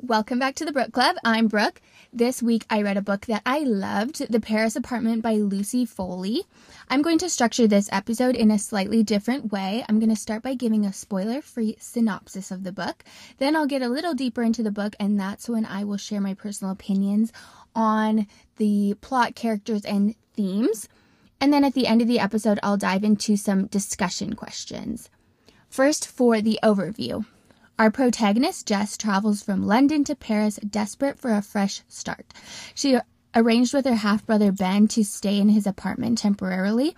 Welcome back to the Brooke Club. I'm Brooke. This week I read a book that I loved, The Paris Apartment by Lucy Foley. I'm going to structure this episode in a slightly different way. I'm going to start by giving a spoiler free synopsis of the book. Then I'll get a little deeper into the book, and that's when I will share my personal opinions on the plot, characters, and themes. And then at the end of the episode, I'll dive into some discussion questions. First, for the overview. Our protagonist, Jess, travels from London to Paris, desperate for a fresh start. She arranged with her half brother Ben to stay in his apartment temporarily.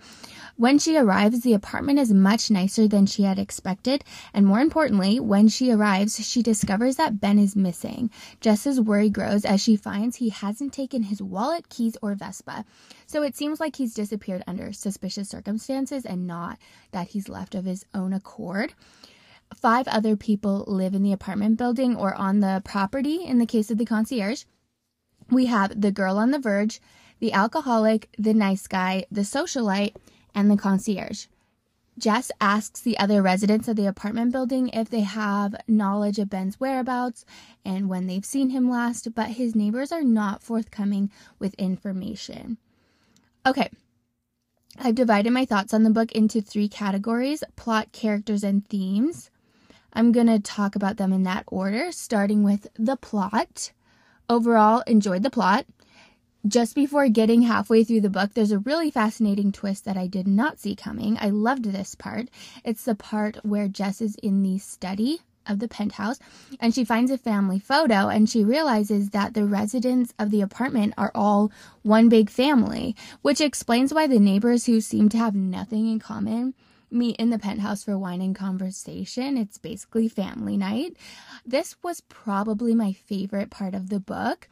When she arrives, the apartment is much nicer than she had expected, and more importantly, when she arrives, she discovers that Ben is missing. Jess's worry grows as she finds he hasn't taken his wallet, keys, or Vespa. So it seems like he's disappeared under suspicious circumstances and not that he's left of his own accord. Five other people live in the apartment building or on the property in the case of the concierge. We have the girl on the verge, the alcoholic, the nice guy, the socialite, and the concierge. Jess asks the other residents of the apartment building if they have knowledge of Ben's whereabouts and when they've seen him last, but his neighbors are not forthcoming with information. Okay, I've divided my thoughts on the book into three categories plot, characters, and themes. I'm going to talk about them in that order, starting with the plot. Overall, enjoyed the plot. Just before getting halfway through the book, there's a really fascinating twist that I did not see coming. I loved this part. It's the part where Jess is in the study of the penthouse and she finds a family photo and she realizes that the residents of the apartment are all one big family, which explains why the neighbors who seem to have nothing in common meet in the penthouse for wine and conversation. It's basically family night. This was probably my favorite part of the book.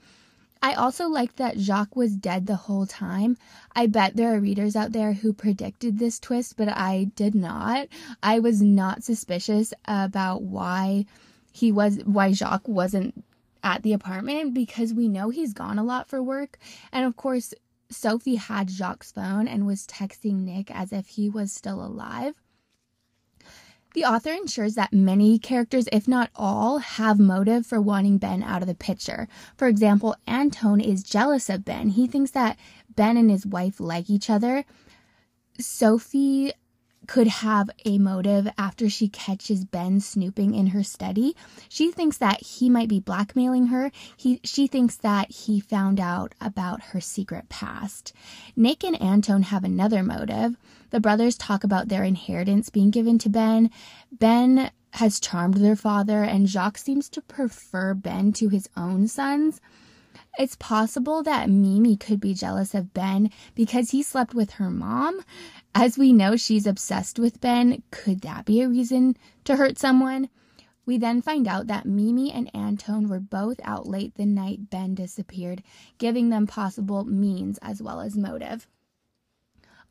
I also liked that Jacques was dead the whole time. I bet there are readers out there who predicted this twist, but I did not. I was not suspicious about why he was why Jacques wasn't at the apartment because we know he's gone a lot for work. And of course, Sophie had Jacques' phone and was texting Nick as if he was still alive. The author ensures that many characters, if not all, have motive for wanting Ben out of the picture. For example, Antone is jealous of Ben. He thinks that Ben and his wife like each other. Sophie could have a motive after she catches Ben snooping in her study. She thinks that he might be blackmailing her. He she thinks that he found out about her secret past. Nick and Antone have another motive. The brothers talk about their inheritance being given to Ben. Ben has charmed their father and Jacques seems to prefer Ben to his own sons. It's possible that Mimi could be jealous of Ben because he slept with her mom. As we know, she's obsessed with Ben. Could that be a reason to hurt someone? We then find out that Mimi and Antone were both out late the night Ben disappeared, giving them possible means as well as motive.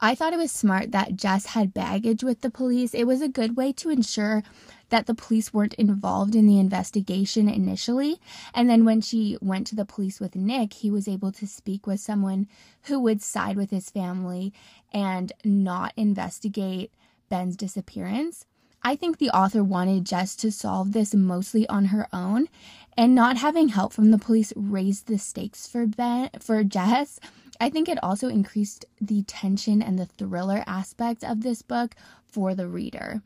I thought it was smart that Jess had baggage with the police. It was a good way to ensure that the police weren't involved in the investigation initially. And then when she went to the police with Nick, he was able to speak with someone who would side with his family and not investigate Ben's disappearance. I think the author wanted Jess to solve this mostly on her own, and not having help from the police raised the stakes for Ben for Jess. I think it also increased the tension and the thriller aspect of this book for the reader.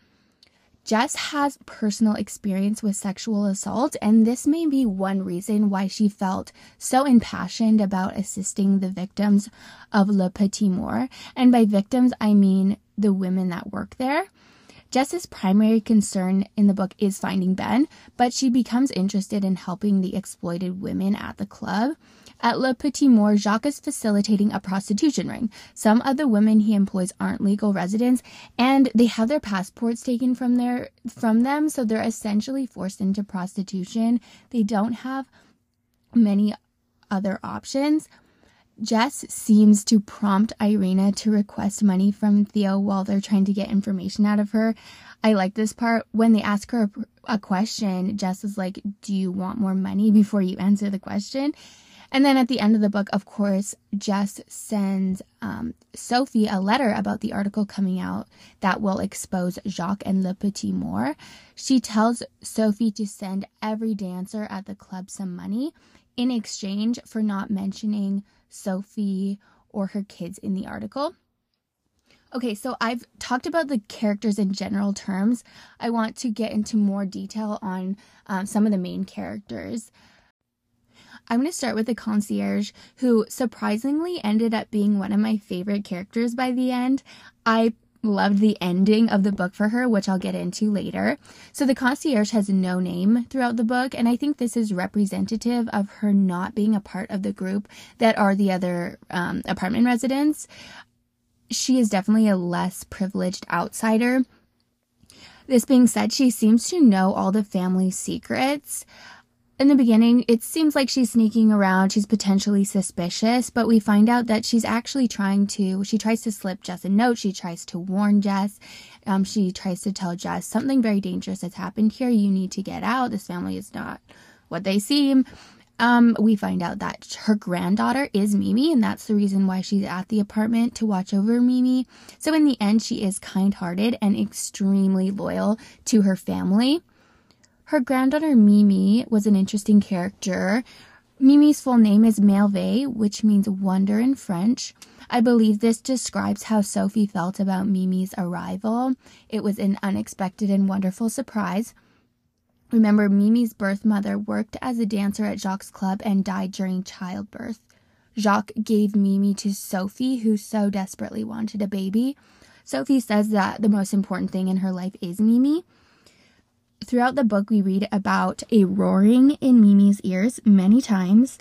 Jess has personal experience with sexual assault, and this may be one reason why she felt so impassioned about assisting the victims of La Petite Mort. And by victims, I mean the women that work there. Jess's primary concern in the book is finding Ben, but she becomes interested in helping the exploited women at the club. At La Petite Mort, Jacques is facilitating a prostitution ring. Some of the women he employs aren't legal residents, and they have their passports taken from their from them, so they're essentially forced into prostitution. They don't have many other options. Jess seems to prompt Irina to request money from Theo while they're trying to get information out of her. I like this part. When they ask her a question, Jess is like, Do you want more money before you answer the question? And then at the end of the book, of course, Jess sends um, Sophie a letter about the article coming out that will expose Jacques and La Petite Mort. She tells Sophie to send every dancer at the club some money in exchange for not mentioning Sophie or her kids in the article. Okay, so I've talked about the characters in general terms. I want to get into more detail on um, some of the main characters. I'm going to start with the concierge, who surprisingly ended up being one of my favorite characters by the end. I loved the ending of the book for her, which I'll get into later. So the concierge has no name throughout the book, and I think this is representative of her not being a part of the group that are the other um, apartment residents. She is definitely a less privileged outsider. This being said, she seems to know all the family secrets in the beginning, it seems like she's sneaking around. She's potentially suspicious, but we find out that she's actually trying to, she tries to slip Jess a note. She tries to warn Jess. Um, she tries to tell Jess something very dangerous has happened here. You need to get out. This family is not what they seem. Um, we find out that her granddaughter is Mimi, and that's the reason why she's at the apartment to watch over Mimi. So, in the end, she is kind hearted and extremely loyal to her family. Her granddaughter Mimi was an interesting character. Mimi's full name is Merveille, which means wonder in French. I believe this describes how Sophie felt about Mimi's arrival. It was an unexpected and wonderful surprise. Remember, Mimi's birth mother worked as a dancer at Jacques' club and died during childbirth. Jacques gave Mimi to Sophie, who so desperately wanted a baby. Sophie says that the most important thing in her life is Mimi. Throughout the book, we read about a roaring in Mimi's ears many times.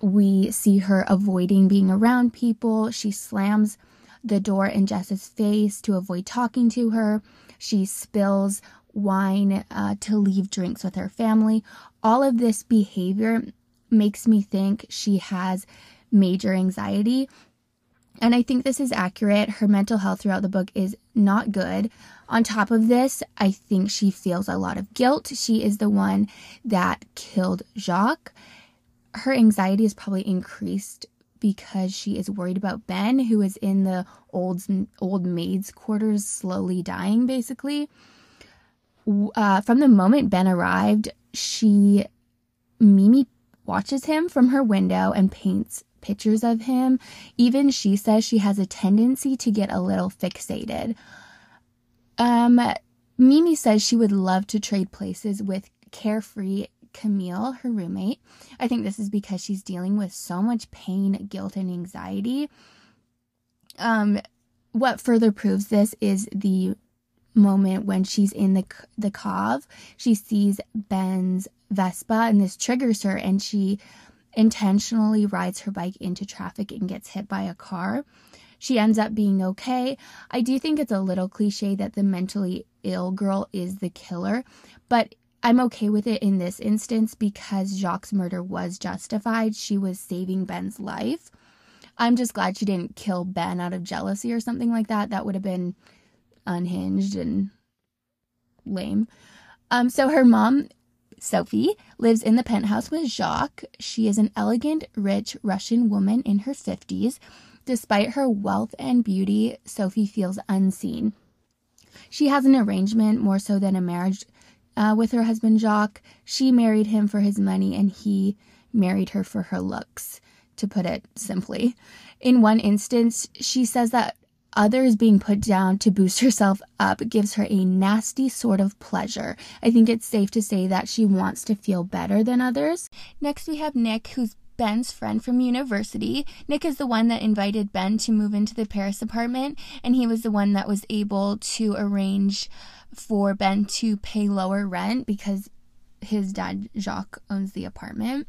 We see her avoiding being around people. She slams the door in Jess's face to avoid talking to her. She spills wine uh, to leave drinks with her family. All of this behavior makes me think she has major anxiety. And I think this is accurate. Her mental health throughout the book is not good. On top of this, I think she feels a lot of guilt. She is the one that killed Jacques. Her anxiety is probably increased because she is worried about Ben, who is in the old old maid's quarters, slowly dying. Basically, uh, from the moment Ben arrived, she Mimi watches him from her window and paints pictures of him. Even she says she has a tendency to get a little fixated um, Mimi says she would love to trade places with carefree Camille, her roommate. I think this is because she's dealing with so much pain, guilt, and anxiety. Um, what further proves this is the moment when she's in the the cove. She sees Ben's Vespa, and this triggers her, and she intentionally rides her bike into traffic and gets hit by a car she ends up being okay. I do think it's a little cliche that the mentally ill girl is the killer, but I'm okay with it in this instance because Jacques' murder was justified. She was saving Ben's life. I'm just glad she didn't kill Ben out of jealousy or something like that. That would have been unhinged and lame. Um, so her mom, Sophie, lives in the penthouse with Jacques. She is an elegant, rich Russian woman in her 50s Despite her wealth and beauty, Sophie feels unseen. She has an arrangement more so than a marriage uh, with her husband Jacques. She married him for his money and he married her for her looks, to put it simply. In one instance, she says that others being put down to boost herself up gives her a nasty sort of pleasure. I think it's safe to say that she wants to feel better than others. Next, we have Nick, who's Ben's friend from university. Nick is the one that invited Ben to move into the Paris apartment, and he was the one that was able to arrange for Ben to pay lower rent because his dad, Jacques, owns the apartment.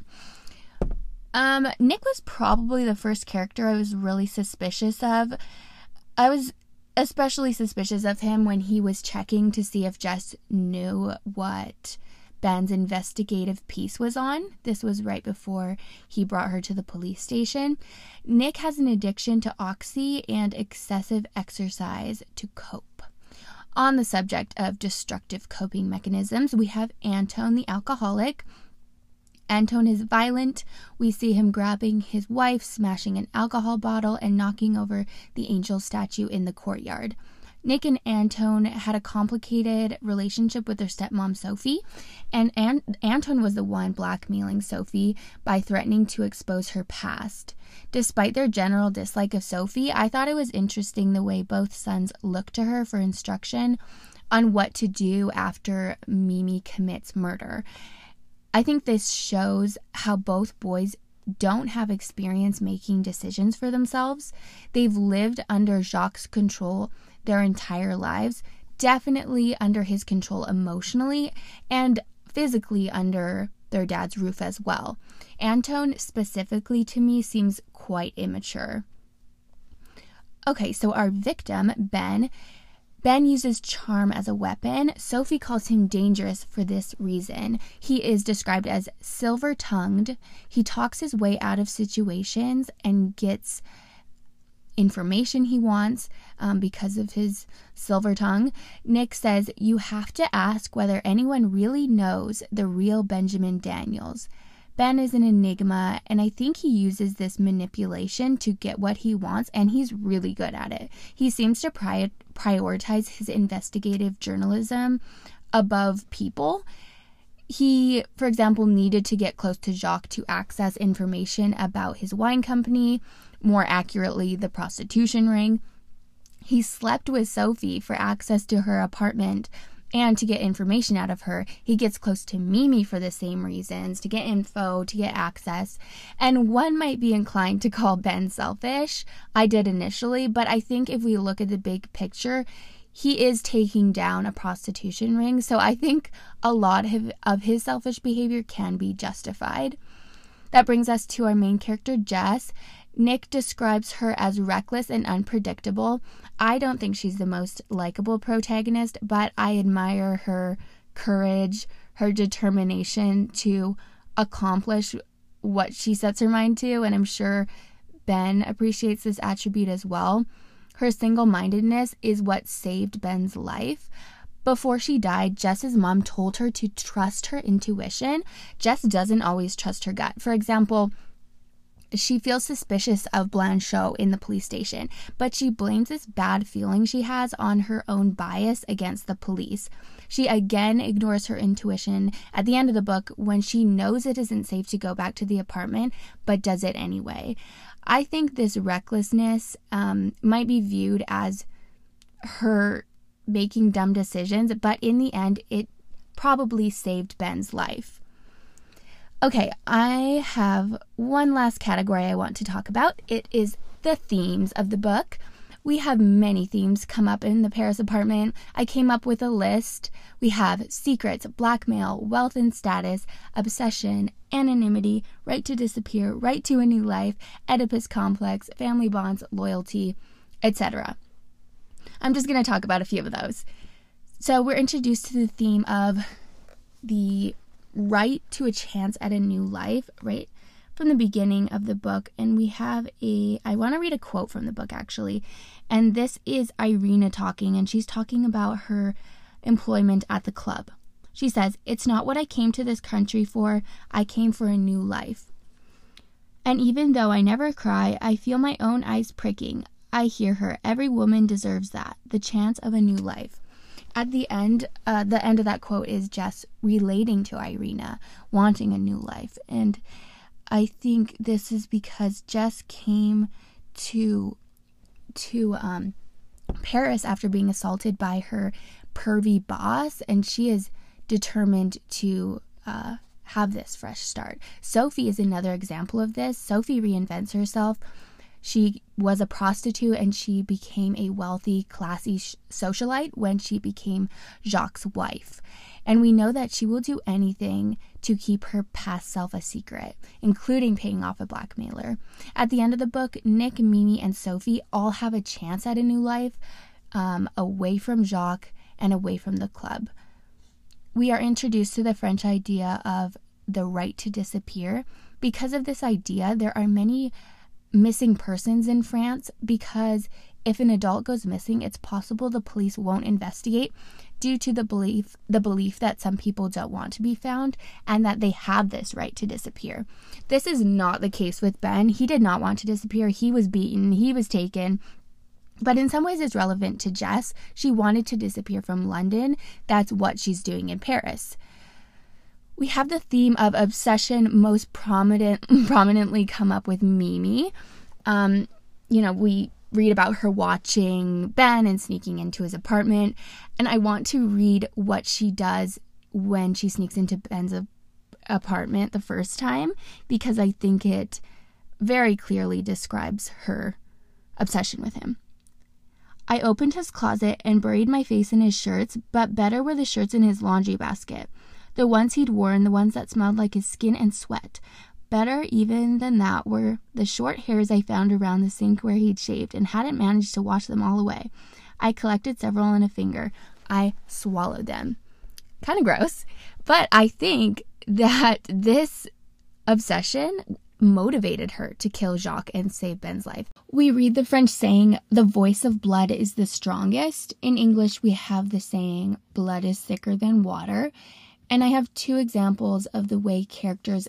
Um, Nick was probably the first character I was really suspicious of. I was especially suspicious of him when he was checking to see if Jess knew what Ben's investigative piece was on. This was right before he brought her to the police station. Nick has an addiction to oxy and excessive exercise to cope. On the subject of destructive coping mechanisms, we have Anton, the alcoholic. Anton is violent. We see him grabbing his wife, smashing an alcohol bottle, and knocking over the angel statue in the courtyard. Nick and Anton had a complicated relationship with their stepmom, Sophie, and An- Anton was the one blackmailing Sophie by threatening to expose her past. Despite their general dislike of Sophie, I thought it was interesting the way both sons looked to her for instruction on what to do after Mimi commits murder. I think this shows how both boys don't have experience making decisions for themselves. They've lived under Jacques' control their entire lives, definitely under his control emotionally and physically under their dad's roof as well. Anton, specifically to me, seems quite immature. Okay, so our victim, Ben, Ben uses charm as a weapon. Sophie calls him dangerous for this reason. He is described as silver tongued. He talks his way out of situations and gets information he wants um, because of his silver tongue. Nick says, You have to ask whether anyone really knows the real Benjamin Daniels. Ben is an enigma, and I think he uses this manipulation to get what he wants, and he's really good at it. He seems to pri- prioritize his investigative journalism above people. He, for example, needed to get close to Jacques to access information about his wine company, more accurately, the prostitution ring. He slept with Sophie for access to her apartment and to get information out of her. He gets close to Mimi for the same reasons to get info, to get access. And one might be inclined to call Ben selfish. I did initially, but I think if we look at the big picture, he is taking down a prostitution ring. So I think a lot of his selfish behavior can be justified. That brings us to our main character, Jess. Nick describes her as reckless and unpredictable. I don't think she's the most likable protagonist, but I admire her courage, her determination to accomplish what she sets her mind to, and I'm sure Ben appreciates this attribute as well. Her single mindedness is what saved Ben's life. Before she died, Jess's mom told her to trust her intuition. Jess doesn't always trust her gut. For example, she feels suspicious of Blanchot in the police station, but she blames this bad feeling she has on her own bias against the police. She again ignores her intuition at the end of the book when she knows it isn't safe to go back to the apartment, but does it anyway. I think this recklessness um, might be viewed as her making dumb decisions, but in the end, it probably saved Ben's life. Okay, I have one last category I want to talk about. It is the themes of the book. We have many themes come up in the Paris apartment. I came up with a list. We have secrets, blackmail, wealth and status, obsession, anonymity, right to disappear, right to a new life, Oedipus complex, family bonds, loyalty, etc. I'm just going to talk about a few of those. So, we're introduced to the theme of the right to a chance at a new life, right? From the beginning of the book. And we have a, I want to read a quote from the book actually. And this is Irina talking, and she's talking about her employment at the club. She says, It's not what I came to this country for. I came for a new life. And even though I never cry, I feel my own eyes pricking. I hear her. Every woman deserves that the chance of a new life at the end, uh, the end of that quote is Jess relating to Irina, wanting a new life. And I think this is because Jess came to to um, Paris after being assaulted by her pervy boss, and she is determined to uh, have this fresh start. Sophie is another example of this. Sophie reinvents herself she was a prostitute and she became a wealthy, classy socialite when she became Jacques' wife. And we know that she will do anything to keep her past self a secret, including paying off a blackmailer. At the end of the book, Nick, Mimi, and Sophie all have a chance at a new life um, away from Jacques and away from the club. We are introduced to the French idea of the right to disappear. Because of this idea, there are many missing persons in France because if an adult goes missing, it's possible the police won't investigate due to the belief the belief that some people don't want to be found and that they have this right to disappear. This is not the case with Ben. He did not want to disappear. He was beaten, he was taken. But in some ways, it's relevant to Jess. She wanted to disappear from London. That's what she's doing in Paris. We have the theme of obsession most prominent, prominently come up with Mimi. Um, you know, we read about her watching Ben and sneaking into his apartment. And I want to read what she does when she sneaks into Ben's apartment the first time because I think it very clearly describes her obsession with him. I opened his closet and buried my face in his shirts, but better were the shirts in his laundry basket. The ones he'd worn, the ones that smelled like his skin and sweat. Better even than that were the short hairs I found around the sink where he'd shaved and hadn't managed to wash them all away. I collected several in a finger. I swallowed them. Kind of gross, but I think that this obsession motivated her to kill Jacques and save Ben's life. We read the French saying, the voice of blood is the strongest. In English, we have the saying, blood is thicker than water. And I have two examples of the way characters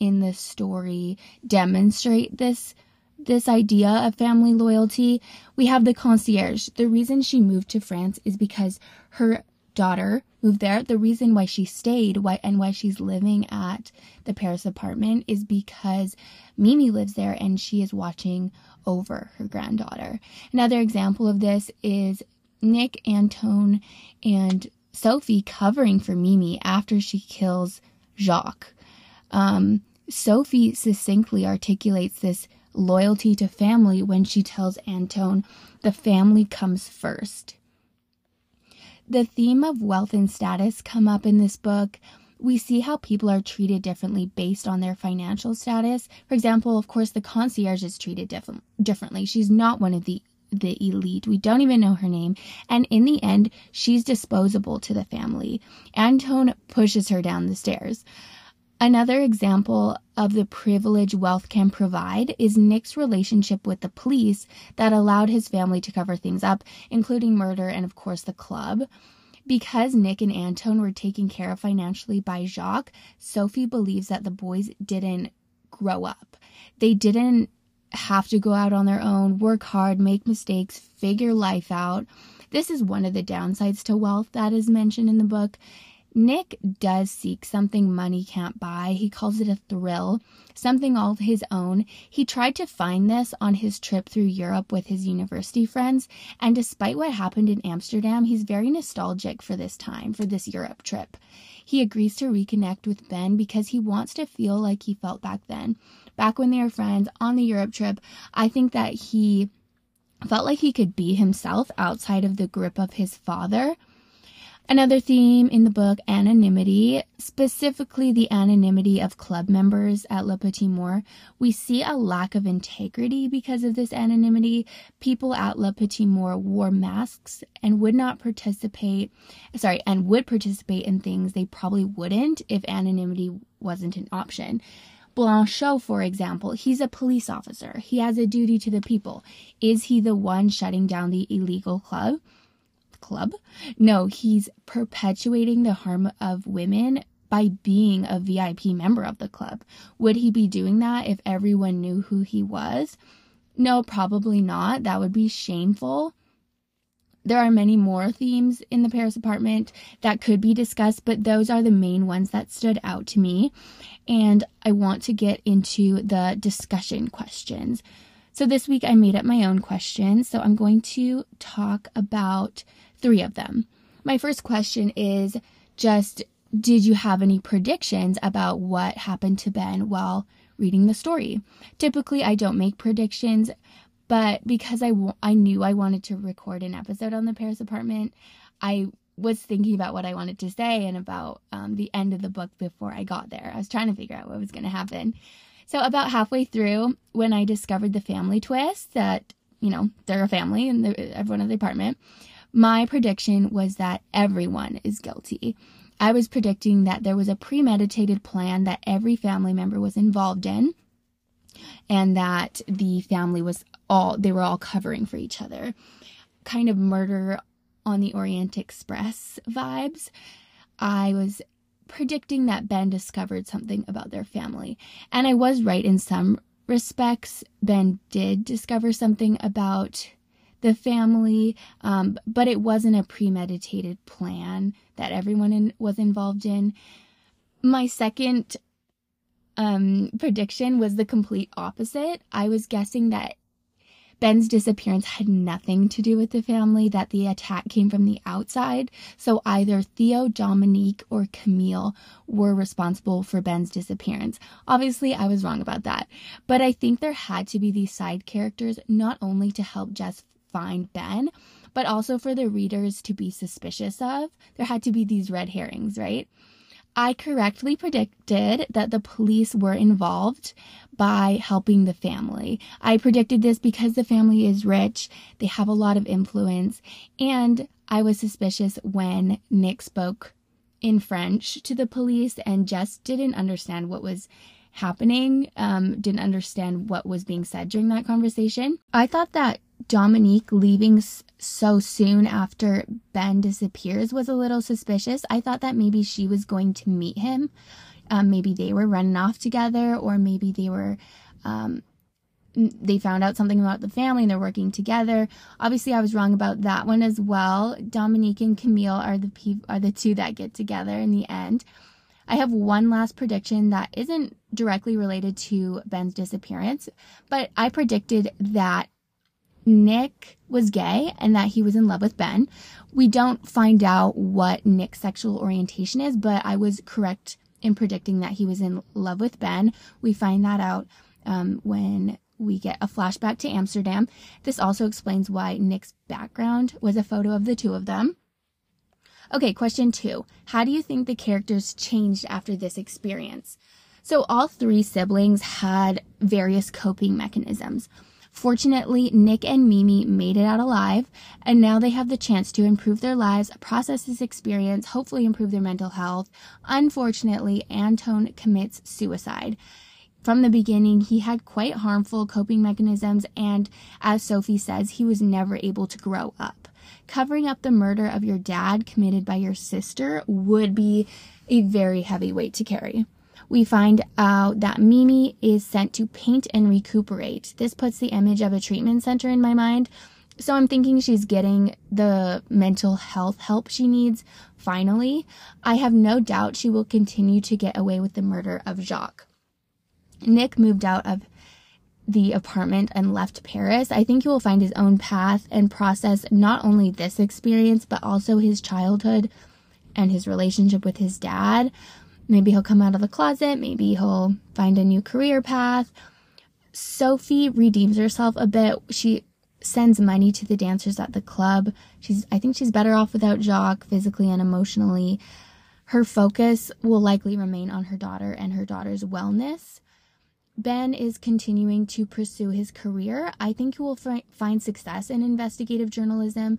in this story demonstrate this this idea of family loyalty. We have the concierge. The reason she moved to France is because her daughter moved there. The reason why she stayed why and why she's living at the Paris apartment is because Mimi lives there and she is watching over her granddaughter. Another example of this is Nick, Antone, and Sophie covering for Mimi after she kills Jacques. Um, Sophie succinctly articulates this loyalty to family when she tells Antone the family comes first. The theme of wealth and status come up in this book. We see how people are treated differently based on their financial status. For example, of course, the concierge is treated diff- differently. She's not one of the the elite. We don't even know her name. And in the end, she's disposable to the family. Antone pushes her down the stairs. Another example of the privilege wealth can provide is Nick's relationship with the police that allowed his family to cover things up, including murder and, of course, the club. Because Nick and Antone were taken care of financially by Jacques, Sophie believes that the boys didn't grow up. They didn't have to go out on their own, work hard, make mistakes, figure life out. This is one of the downsides to wealth that is mentioned in the book. Nick does seek something money can't buy. He calls it a thrill, something all his own. He tried to find this on his trip through Europe with his university friends, and despite what happened in Amsterdam, he's very nostalgic for this time, for this Europe trip. He agrees to reconnect with Ben because he wants to feel like he felt back then, back when they were friends on the Europe trip. I think that he felt like he could be himself outside of the grip of his father Another theme in the book, anonymity, specifically the anonymity of club members at La Petite Mort. We see a lack of integrity because of this anonymity. People at La Petite Mort wore masks and would not participate, sorry, and would participate in things they probably wouldn't if anonymity wasn't an option. Blanchot, for example, he's a police officer. He has a duty to the people. Is he the one shutting down the illegal club? club. No, he's perpetuating the harm of women by being a VIP member of the club. Would he be doing that if everyone knew who he was? No, probably not. That would be shameful. There are many more themes in the Paris apartment that could be discussed, but those are the main ones that stood out to me. And I want to get into the discussion questions. So this week I made up my own questions. So I'm going to talk about three of them. My first question is just Did you have any predictions about what happened to Ben while reading the story? Typically, I don't make predictions, but because I, w- I knew I wanted to record an episode on the Paris apartment, I was thinking about what I wanted to say and about um, the end of the book before I got there. I was trying to figure out what was going to happen. So, about halfway through, when I discovered the family twist that, you know, they're a family and everyone in the apartment, my prediction was that everyone is guilty. I was predicting that there was a premeditated plan that every family member was involved in and that the family was all they were all covering for each other. Kind of murder on the Orient Express vibes. I was predicting that Ben discovered something about their family. And I was right in some respects. Ben did discover something about the family, um, but it wasn't a premeditated plan that everyone in, was involved in. My second um, prediction was the complete opposite. I was guessing that Ben's disappearance had nothing to do with the family, that the attack came from the outside. So either Theo, Dominique, or Camille were responsible for Ben's disappearance. Obviously, I was wrong about that. But I think there had to be these side characters not only to help Jess find Ben, but also for the readers to be suspicious of. There had to be these red herrings, right? I correctly predicted that the police were involved by helping the family. I predicted this because the family is rich, they have a lot of influence, and I was suspicious when Nick spoke in French to the police and just didn't understand what was happening, um, didn't understand what was being said during that conversation. I thought that Dominique leaving so soon after Ben disappears was a little suspicious. I thought that maybe she was going to meet him. Um, maybe they were running off together, or maybe they were. Um, they found out something about the family and they're working together. Obviously, I was wrong about that one as well. Dominique and Camille are the pe- are the two that get together in the end. I have one last prediction that isn't directly related to Ben's disappearance, but I predicted that Nick was gay and that he was in love with Ben. We don't find out what Nick's sexual orientation is, but I was correct in predicting that he was in love with Ben. We find that out um, when we get a flashback to Amsterdam. This also explains why Nick's background was a photo of the two of them. Okay, question two. How do you think the characters changed after this experience? So, all three siblings had various coping mechanisms. Fortunately, Nick and Mimi made it out alive, and now they have the chance to improve their lives, process this experience, hopefully improve their mental health. Unfortunately, Anton commits suicide. From the beginning, he had quite harmful coping mechanisms, and as Sophie says, he was never able to grow up. Covering up the murder of your dad committed by your sister would be a very heavy weight to carry we find out that Mimi is sent to paint and recuperate. This puts the image of a treatment center in my mind. So I'm thinking she's getting the mental health help she needs finally. I have no doubt she will continue to get away with the murder of Jacques. Nick moved out of the apartment and left Paris. I think he will find his own path and process not only this experience, but also his childhood and his relationship with his dad. Maybe he'll come out of the closet. Maybe he'll find a new career path. Sophie redeems herself a bit. She sends money to the dancers at the club. She's I think she's better off without Jacques physically and emotionally. Her focus will likely remain on her daughter and her daughter's wellness. Ben is continuing to pursue his career. I think he will fi- find success in investigative journalism.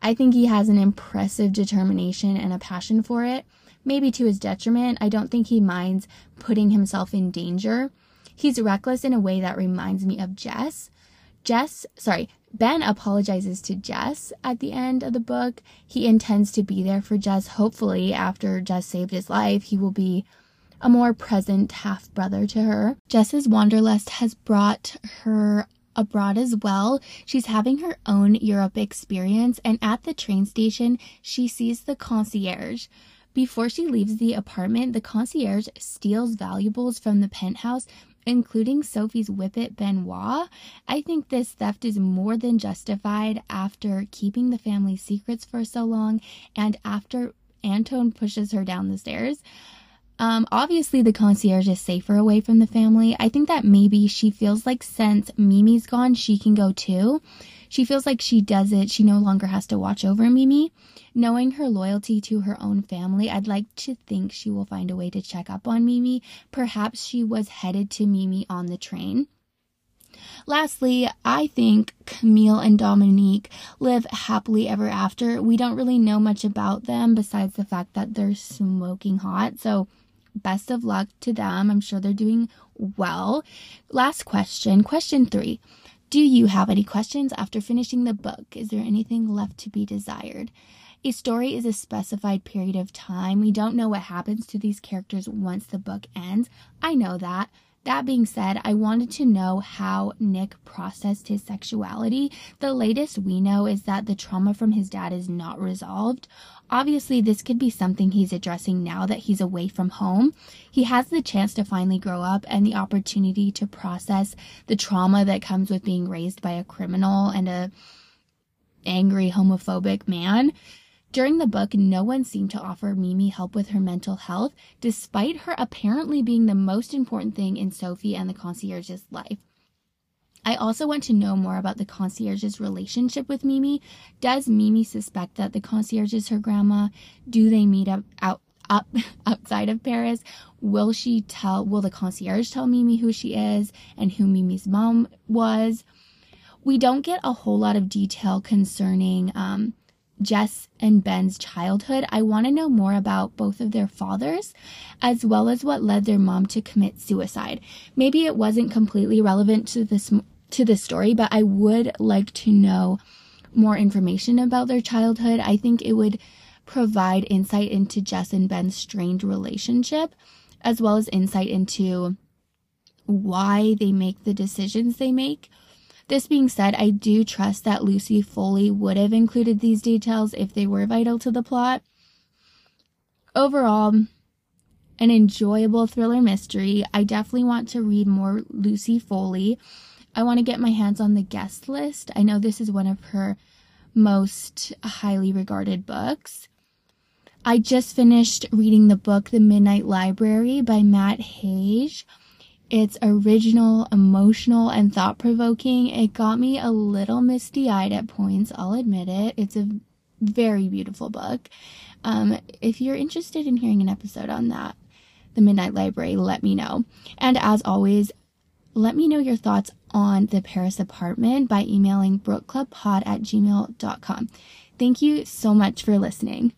I think he has an impressive determination and a passion for it maybe to his detriment. I don't think he minds putting himself in danger. He's reckless in a way that reminds me of Jess. Jess, sorry, Ben apologizes to Jess at the end of the book. He intends to be there for Jess. Hopefully, after Jess saved his life, he will be a more present half brother to her. Jess's wanderlust has brought her abroad as well. She's having her own Europe experience, and at the train station, she sees the concierge. Before she leaves the apartment, the concierge steals valuables from the penthouse, including Sophie's Whippet Benoit. I think this theft is more than justified after keeping the family secrets for so long and after Anton pushes her down the stairs. Um, obviously, the concierge is safer away from the family. I think that maybe she feels like since Mimi's gone, she can go too. She feels like she does it. She no longer has to watch over Mimi. Knowing her loyalty to her own family, I'd like to think she will find a way to check up on Mimi. Perhaps she was headed to Mimi on the train. Lastly, I think Camille and Dominique live happily ever after. We don't really know much about them besides the fact that they're smoking hot. So, best of luck to them. I'm sure they're doing well. Last question, question three. Do you have any questions after finishing the book? Is there anything left to be desired? A story is a specified period of time. We don't know what happens to these characters once the book ends. I know that. That being said, I wanted to know how Nick processed his sexuality. The latest we know is that the trauma from his dad is not resolved. Obviously, this could be something he's addressing now that he's away from home. He has the chance to finally grow up and the opportunity to process the trauma that comes with being raised by a criminal and a angry homophobic man. During the book, no one seemed to offer Mimi help with her mental health, despite her apparently being the most important thing in Sophie and the concierge's life. I also want to know more about the concierge's relationship with Mimi. Does Mimi suspect that the concierge is her grandma? Do they meet up out up outside of Paris? Will she tell will the concierge tell Mimi who she is and who Mimi's mom was? We don't get a whole lot of detail concerning um, Jess and Ben's childhood, I want to know more about both of their fathers, as well as what led their mom to commit suicide. Maybe it wasn't completely relevant to this to the story, but I would like to know more information about their childhood. I think it would provide insight into Jess and Ben's strained relationship, as well as insight into why they make the decisions they make this being said, I do trust that Lucy Foley would have included these details if they were vital to the plot. Overall, an enjoyable thriller mystery. I definitely want to read more Lucy Foley. I want to get my hands on the guest list. I know this is one of her most highly regarded books. I just finished reading the book The Midnight Library by Matt Haig. It's original, emotional, and thought provoking. It got me a little misty eyed at points, I'll admit it. It's a very beautiful book. Um, if you're interested in hearing an episode on that, The Midnight Library, let me know. And as always, let me know your thoughts on the Paris apartment by emailing brookeclubpod at gmail.com. Thank you so much for listening.